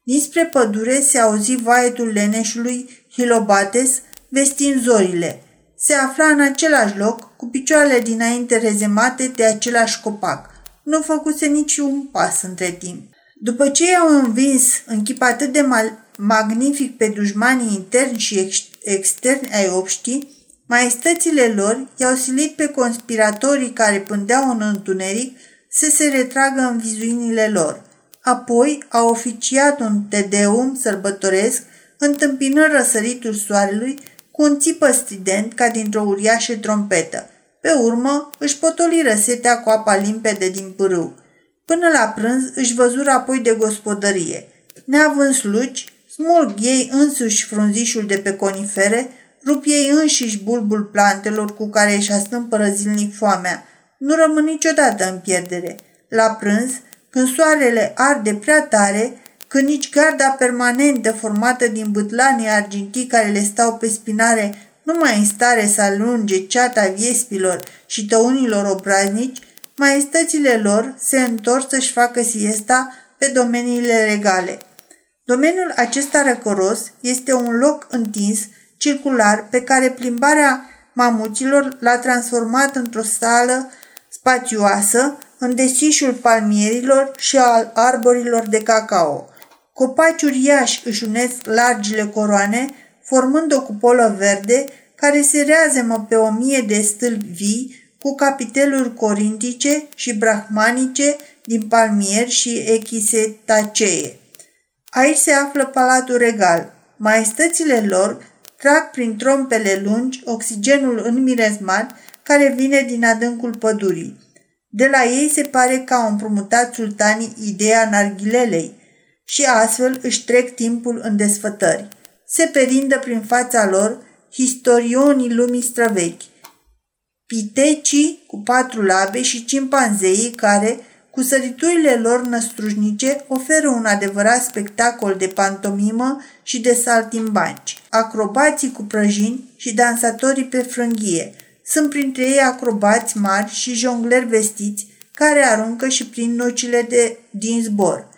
[SPEAKER 1] Dinspre pădure se auzi vaietul leneșului Hilobates, vestind zorile. Se afla în același loc, cu picioarele dinainte rezemate de același copac. Nu făcuse niciun pas între timp. După ce i-au învins în chip atât de mal- magnific pe dușmanii interni și ex- externi ai obștii, maestățile lor i-au silit pe conspiratorii care pândeau în întuneric să se retragă în vizuinile lor. Apoi au oficiat un tedeum sărbătoresc, întâmpinând răsăritul soarelui cu un țipă strident ca dintr-o uriașă trompetă. Pe urmă își potoliră setea cu apa limpede din pârâu. Până la prânz își văzură apoi de gospodărie. Neavând slugi, smulg ei însuși frunzișul de pe conifere, rup ei înșiși bulbul plantelor cu care își astâmpără zilnic foamea. Nu rămân niciodată în pierdere. La prânz, când soarele arde prea tare, când nici garda permanentă formată din bâtlanii argintii care le stau pe spinare nu mai în stare să alunge ceata viespilor și tăunilor obraznici, maestățile lor se întorc să-și facă siesta pe domeniile regale. Domeniul acesta răcoros este un loc întins, circular, pe care plimbarea mamuților l-a transformat într-o sală spațioasă în desișul palmierilor și al arborilor de cacao. Copaci uriași își unesc largile coroane, formând o cupolă verde care se reazemă pe o mie de stâlpi vii cu capiteluri corintice și brahmanice din palmieri și echisetacee. Aici se află palatul regal. Maestățile lor trag prin trompele lungi oxigenul înmirezmat care vine din adâncul pădurii. De la ei se pare că au împrumutat sultanii ideea narghilelei, și astfel își trec timpul în desfătări. Se perindă prin fața lor historionii lumii străvechi, pitecii cu patru labe și cimpanzeii care, cu săriturile lor năstrușnice, oferă un adevărat spectacol de pantomimă și de saltimbanci. Acrobații cu prăjini și dansatorii pe frânghie. Sunt printre ei acrobați mari și jongleri vestiți care aruncă și prin nocile de, din zbor.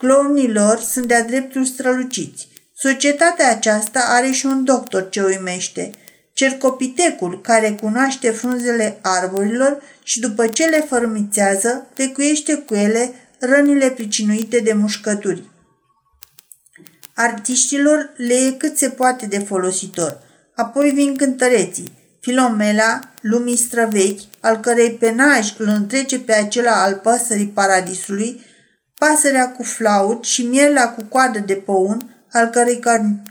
[SPEAKER 1] Clownii lor sunt de-a dreptul străluciți. Societatea aceasta are și un doctor ce uimește, cercopitecul care cunoaște frunzele arborilor și după ce le fărmițează, lecuiește cu ele rănile pricinuite de mușcături. Artiștilor le e cât se poate de folositor. Apoi vin cântăreții, Filomela, lumii străvechi, al cărei penaj îl întrece pe acela al păsării paradisului, pasărea cu flaut și miela cu coadă de păun, al cărei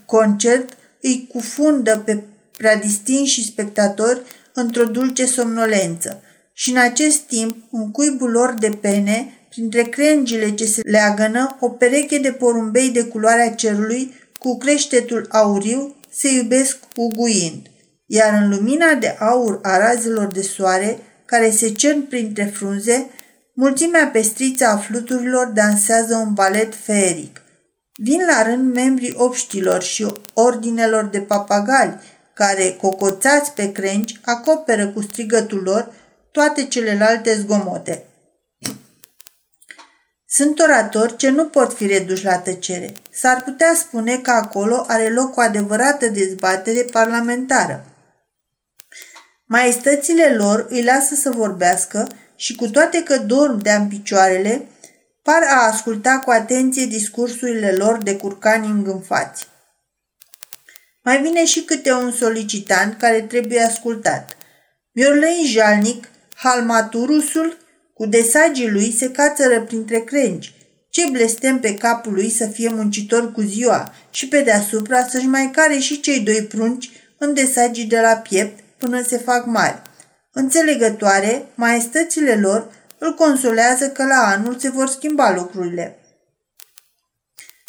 [SPEAKER 1] concert îi cufundă pe prea distinși spectatori într-o dulce somnolență. Și în acest timp, în cuibul lor de pene, printre crengile ce se leagănă, o pereche de porumbei de culoarea cerului, cu creștetul auriu, se iubesc uguind. Iar în lumina de aur a razelor de soare, care se cern printre frunze, mulțimea pestriță a fluturilor dansează un balet feeric. Vin la rând membrii obștilor și ordinelor de papagali, care, cocoțați pe crengi, acoperă cu strigătul lor toate celelalte zgomote. Sunt oratori ce nu pot fi reduși la tăcere. S-ar putea spune că acolo are loc o adevărată dezbatere parlamentară. Maestățile lor îi lasă să vorbească și cu toate că dorm de picioarele, par a asculta cu atenție discursurile lor de curcani îngânfați. Mai vine și câte un solicitant care trebuie ascultat. Miorlăin jalnic, halmaturusul, cu desagii lui se cațără printre crengi. Ce blestem pe capul lui să fie muncitor cu ziua și pe deasupra să-și mai care și cei doi prunci în desagii de la piept până se fac mari. Înțelegătoare, maestățile lor îl consolează că la anul se vor schimba lucrurile.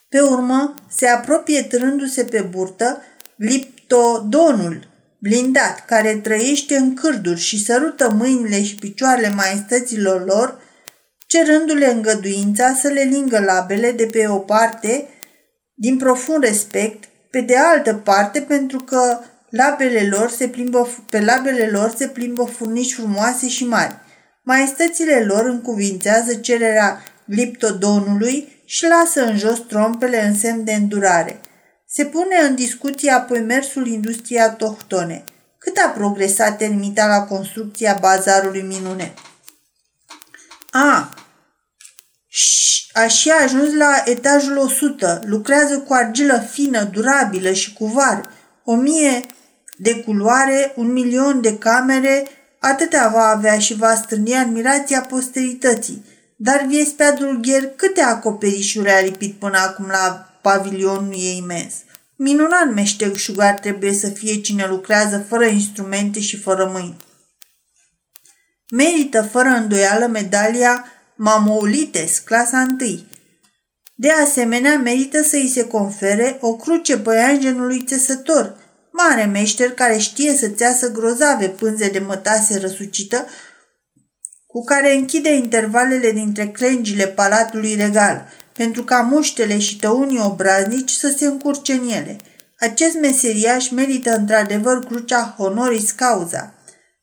[SPEAKER 1] Pe urmă, se apropie trându-se pe burtă Liptodonul, blindat, care trăiește în cârduri și sărută mâinile și picioarele maestăților lor, cerându-le îngăduința să le lingă labele de pe o parte din profund respect, pe de altă parte pentru că labele lor se plimbă, pe labele lor se plimbă furnici frumoase și mari. Maestățile lor încuvințează cererea gliptodonului și lasă în jos trompele în semn de îndurare – se pune în discuție apoi mersul industriei autohtone. Cât a progresat ermita la construcția bazarului minune? A, a și ajuns la etajul 100. Lucrează cu argilă fină, durabilă și cu var. O mie de culoare, un milion de camere, atâtea va avea și va strâni admirația posterității. Dar Viespea Dulgher câte acoperișuri a lipit până acum la pavilionul ei imens. Minunat meșteșugar trebuie să fie cine lucrează fără instrumente și fără mâini. Merită fără îndoială medalia Mamoulites, clasa 1. De asemenea, merită să îi se confere o cruce băianjenului țesător, mare meșter care știe să țeasă grozave pânze de mătase răsucită, cu care închide intervalele dintre crengile palatului regal – pentru ca muștele și tăunii obraznici să se încurce în ele. Acest meseriaș merită într-adevăr crucea honoris cauza.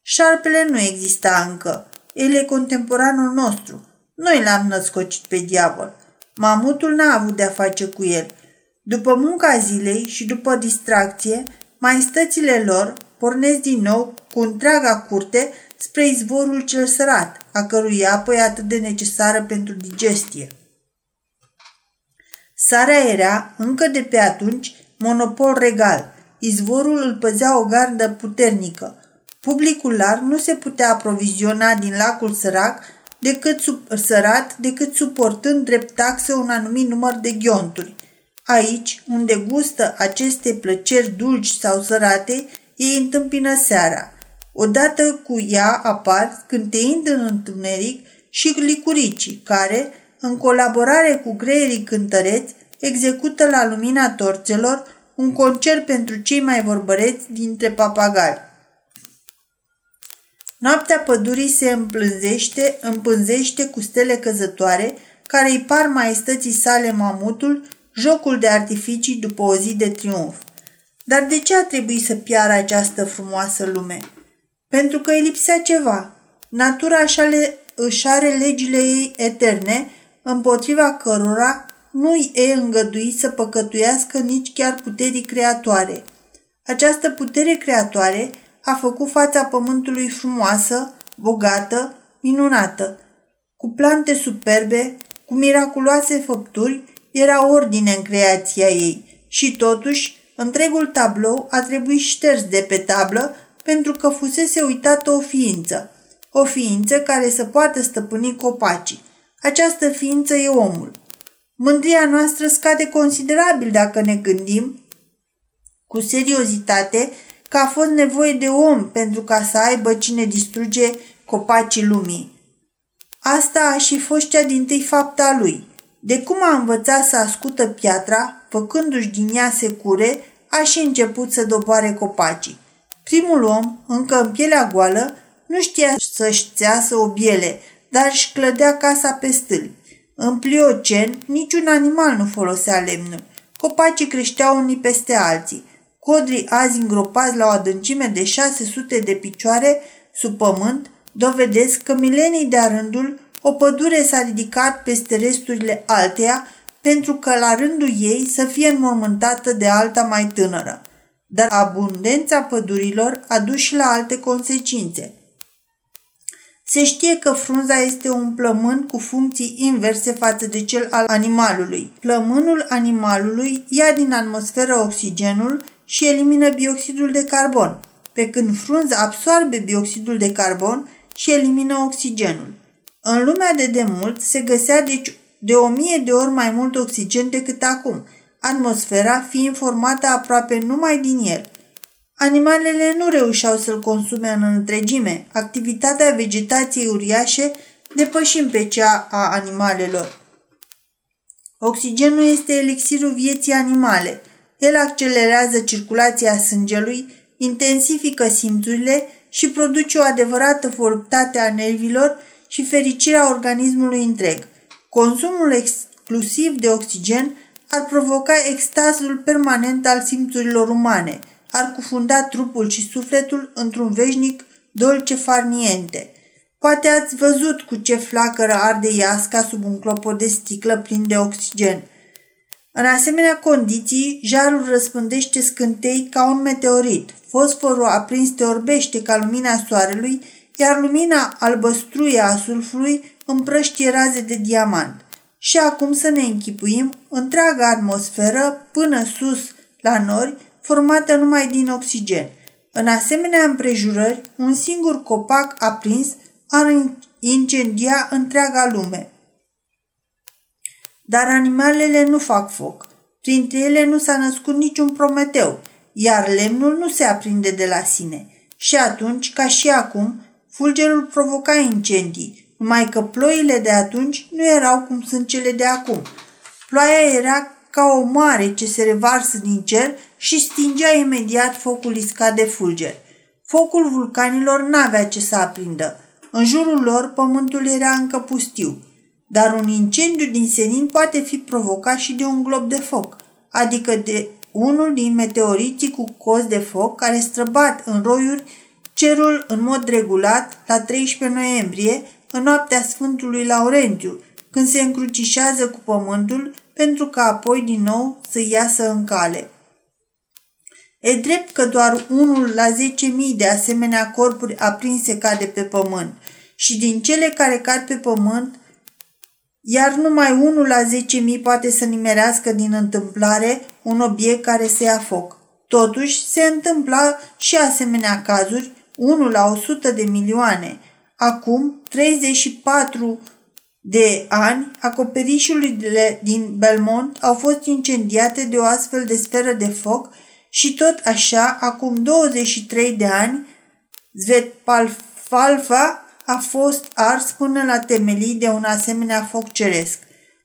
[SPEAKER 1] Șarpele nu exista încă. El e contemporanul nostru. Noi l-am născocit pe diavol. Mamutul n-a avut de-a face cu el. După munca zilei și după distracție, maestățile lor pornesc din nou cu întreaga curte spre izvorul cel sărat, a cărui apă e atât de necesară pentru digestie. Sarea era, încă de pe atunci, monopol regal. Izvorul îl păzea o gardă puternică. Publicul larg nu se putea aproviziona din lacul sărac decât sub, sărat decât suportând drept taxă un anumit număr de ghionturi. Aici, unde gustă aceste plăceri dulci sau sărate, ei întâmpină seara. Odată cu ea apar, cânteind în întuneric, și licuricii, care, în colaborare cu greierii cântăreți, execută la lumina torțelor un concert pentru cei mai vorbăreți dintre papagali. Noaptea pădurii se împlânzește, împânzește cu stele căzătoare, care îi par maestății sale mamutul, jocul de artificii după o zi de triumf. Dar de ce a trebuit să piară această frumoasă lume? Pentru că îi lipsea ceva. Natura așa le, își are legile ei eterne, împotriva cărora nu îi e îngăduit să păcătuiască nici chiar puterii creatoare. Această putere creatoare a făcut fața pământului frumoasă, bogată, minunată. Cu plante superbe, cu miraculoase făpturi, era ordine în creația ei și totuși întregul tablou a trebuit șters de pe tablă pentru că fusese uitată o ființă, o ființă care să poată stăpâni copacii. Această ființă e omul. Mândria noastră scade considerabil dacă ne gândim cu seriozitate că a fost nevoie de om pentru ca să aibă cine distruge copacii lumii. Asta a și fost cea din tâi fapta lui. De cum a învățat să ascută piatra, făcându-și din ea secure, a și început să doboare copacii. Primul om, încă în pielea goală, nu știa să-și țeasă o biele, dar își clădea casa pe stâlpi. În pliocen, niciun animal nu folosea lemnul. Copacii creșteau unii peste alții. Codrii azi îngropați la o adâncime de 600 de picioare sub pământ dovedesc că milenii de-a rândul o pădure s-a ridicat peste resturile alteia pentru că la rândul ei să fie înmormântată de alta mai tânără. Dar abundența pădurilor a dus și la alte consecințe. Se știe că frunza este un plămân cu funcții inverse față de cel al animalului. Plămânul animalului ia din atmosferă oxigenul și elimină bioxidul de carbon, pe când frunza absorbe bioxidul de carbon și elimină oxigenul. În lumea de demult se găsea deci de o mie de ori mai mult oxigen decât acum, atmosfera fiind formată aproape numai din el. Animalele nu reușeau să-l consume în întregime, activitatea vegetației uriașe depășind pe cea a animalelor. Oxigenul este elixirul vieții animale. El accelerează circulația sângelui, intensifică simțurile și produce o adevărată voluptate a nervilor și fericirea organismului întreg. Consumul exclusiv de oxigen ar provoca extazul permanent al simțurilor umane, ar cufunda trupul și sufletul într-un veșnic dolce farniente. Poate ați văzut cu ce flacără arde iasca sub un clopot de sticlă plin de oxigen. În asemenea condiții, jarul răspândește scântei ca un meteorit. Fosforul aprins te orbește ca lumina soarelui, iar lumina albăstruie a sulfului împrăștie raze de diamant. Și acum să ne închipuim întreaga atmosferă până sus la nori, formată numai din oxigen. În asemenea împrejurări, un singur copac aprins ar incendia întreaga lume. Dar animalele nu fac foc. Printre ele nu s-a născut niciun prometeu, iar lemnul nu se aprinde de la sine. Și atunci, ca și acum, fulgerul provoca incendii, numai că ploile de atunci nu erau cum sunt cele de acum. Ploaia era ca o mare ce se revarsă din cer și stingea imediat focul iscat de fulger. Focul vulcanilor n-avea ce să aprindă. În jurul lor pământul era încă pustiu. Dar un incendiu din senin poate fi provocat și de un glob de foc, adică de unul din meteoriții cu cos de foc care străbat în roiuri cerul în mod regulat la 13 noiembrie, în noaptea Sfântului Laurentiu, când se încrucișează cu pământul pentru ca apoi din nou să iasă în cale. E drept că doar unul la 10.000 de asemenea corpuri aprinse cade pe pământ și din cele care cad pe pământ, iar numai unul la 10.000 poate să nimerească din întâmplare un obiect care se ia foc. Totuși, se întâmpla și asemenea cazuri, unul la 100 de milioane. Acum, 34 de ani, acoperișurile din Belmont au fost incendiate de o astfel de sferă de foc și tot așa, acum 23 de ani, Zvetpalfalfa a fost ars până la temelii de un asemenea foc ceresc.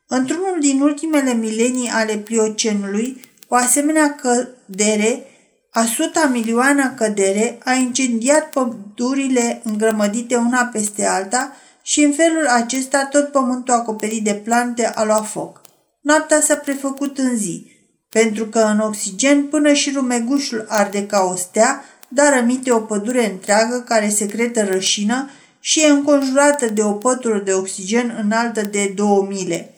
[SPEAKER 1] Într-unul din ultimele milenii ale Pliocenului, o asemenea cădere, a suta milioană cădere, a incendiat pădurile îngrămădite una peste alta și în felul acesta tot pământul acoperit de plante a luat foc. Noaptea s-a prefăcut în zi, pentru că în oxigen până și rumegușul arde ca o stea, dar rămite o pădure întreagă care secretă rășină și e înconjurată de o pătură de oxigen înaltă de două mile.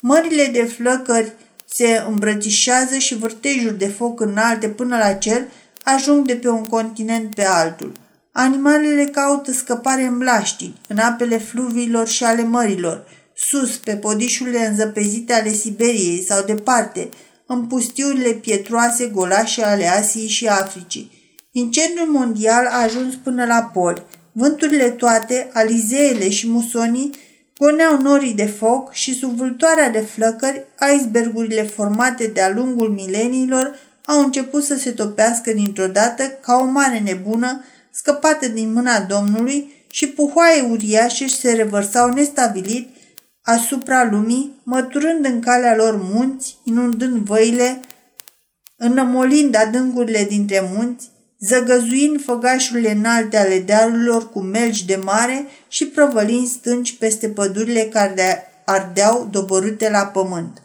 [SPEAKER 1] Mările de flăcări se îmbrățișează și vârtejuri de foc înalte până la cer ajung de pe un continent pe altul. Animalele caută scăpare în blaștii, în apele fluviilor și ale mărilor, sus, pe podișurile înzăpezite ale Siberiei sau departe, în pustiurile pietroase golașe ale Asiei și Africii. Incendiul mondial a ajuns până la pol. Vânturile toate, alizeele și musonii goneau norii de foc și sub vâltoarea de flăcări, icebergurile formate de-a lungul mileniilor au început să se topească dintr-o dată ca o mare nebună scăpată din mâna Domnului și puhoaie uriașe se revărsau nestabilit asupra lumii, măturând în calea lor munți, inundând văile, înămolind adâncurile dintre munți, zăgăzuind făgașurile înalte ale dealurilor cu melci de mare și prăvălind stânci peste pădurile care ardeau doborâte la pământ.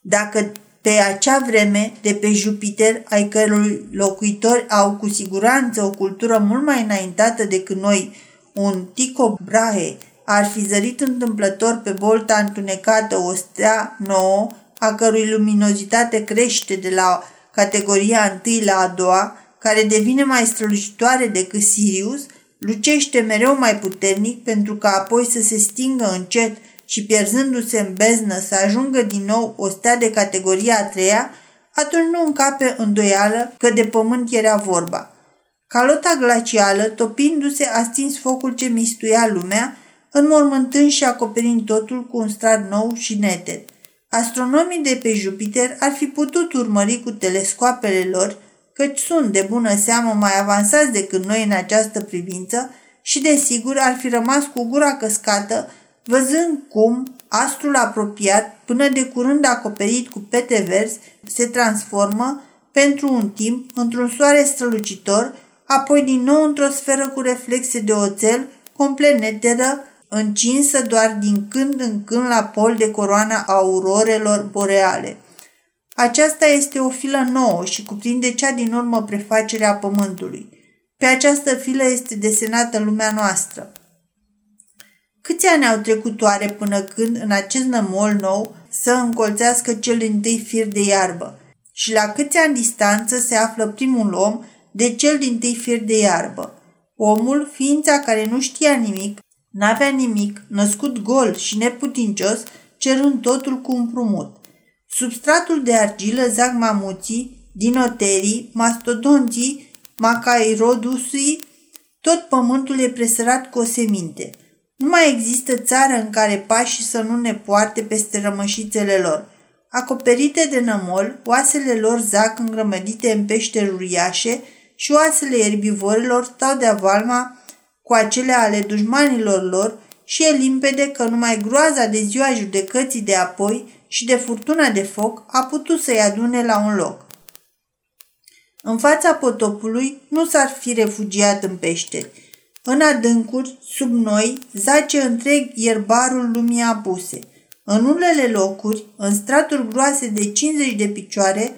[SPEAKER 1] Dacă pe acea vreme, de pe Jupiter, ai cărui locuitori au cu siguranță o cultură mult mai înaintată decât noi, un Tycho Brahe ar fi zărit întâmplător pe bolta întunecată o stea nouă, a cărui luminozitate crește de la categoria întâi la a doua, care devine mai strălucitoare decât Sirius, lucește mereu mai puternic pentru ca apoi să se stingă încet și pierzându-se în beznă să ajungă din nou o stea de categoria a treia, atunci nu încape îndoială că de pământ era vorba. Calota glacială, topindu-se, a stins focul ce mistuia lumea, înmormântând și acoperind totul cu un strat nou și neted. Astronomii de pe Jupiter ar fi putut urmări cu telescoapele lor, căci sunt de bună seamă mai avansați decât noi în această privință și desigur ar fi rămas cu gura căscată, văzând cum astrul apropiat, până de curând acoperit cu pete verzi, se transformă pentru un timp într-un soare strălucitor, apoi din nou într-o sferă cu reflexe de oțel, complet netedă, încinsă doar din când în când la pol de coroana aurorelor boreale. Aceasta este o filă nouă și cuprinde cea din urmă prefacere a Pământului. Pe această filă este desenată lumea noastră. Câți ani au trecut oare până când, în acest nămol nou, să încolțească cel din tâi fir de iarbă? Și la câți ani distanță se află primul om de cel din tâi fir de iarbă? Omul, ființa care nu știa nimic, N-avea nimic, născut gol și neputincios, cerând totul cu împrumut. Substratul de argilă zac mamuții, dinoterii, mastodonții, macairodusii, tot pământul e presărat cu o seminte. Nu mai există țară în care pașii să nu ne poarte peste rămășițele lor. Acoperite de nămol, oasele lor zac îngrămădite în peșteri uriașe și oasele erbivorilor stau de-a valma cu acele ale dușmanilor lor și e limpede că numai groaza de ziua judecății de apoi și de furtuna de foc a putut să-i adune la un loc. În fața potopului nu s-ar fi refugiat în peșteri. În adâncuri, sub noi, zace întreg ierbarul lumii apuse. În unele locuri, în straturi groase de 50 de picioare,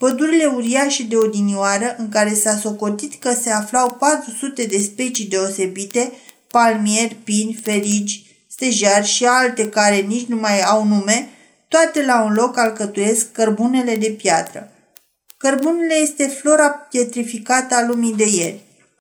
[SPEAKER 1] Pădurile uriașe de odinioară, în care s-a socotit că se aflau 400 de specii deosebite, palmieri, pini, ferigi, stejari și alte care nici nu mai au nume, toate la un loc alcătuiesc cărbunele de piatră. Cărbunele este flora pietrificată a lumii de ieri.